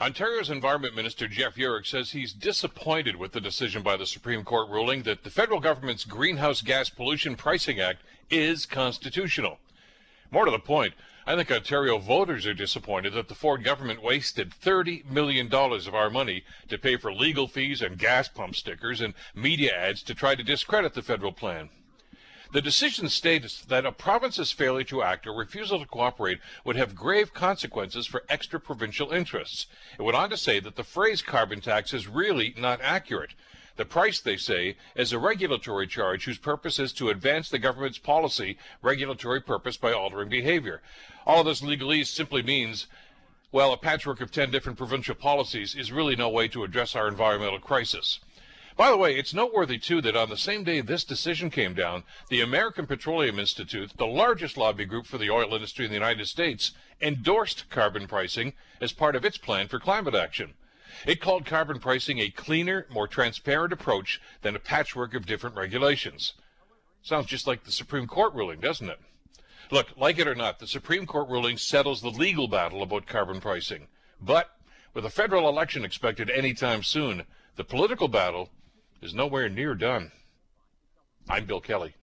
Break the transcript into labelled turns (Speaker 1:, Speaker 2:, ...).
Speaker 1: Ontario's Environment Minister Jeff Yurek says he's disappointed with the decision by the Supreme Court ruling that the federal government's Greenhouse Gas Pollution Pricing Act is constitutional. More to the point, I think Ontario voters are disappointed that the Ford government wasted $30 million of our money to pay for legal fees and gas pump stickers and media ads to try to discredit the federal plan. The decision states that a province's failure to act or refusal to cooperate would have grave consequences for extra provincial interests. It went on to say that the phrase carbon tax is really not accurate. The price, they say, is a regulatory charge whose purpose is to advance the government's policy regulatory purpose by altering behavior. All this legalese simply means, well, a patchwork of 10 different provincial policies is really no way to address our environmental crisis. By the way, it's noteworthy, too, that on the same day this decision came down, the American Petroleum Institute, the largest lobby group for the oil industry in the United States, endorsed carbon pricing as part of its plan for climate action. It called carbon pricing a cleaner, more transparent approach than a patchwork of different regulations. Sounds just like the Supreme Court ruling, doesn't it? Look, like it or not, the Supreme Court ruling settles the legal battle about carbon pricing. But with a federal election expected anytime soon, the political battle is nowhere near done. I'm Bill Kelly.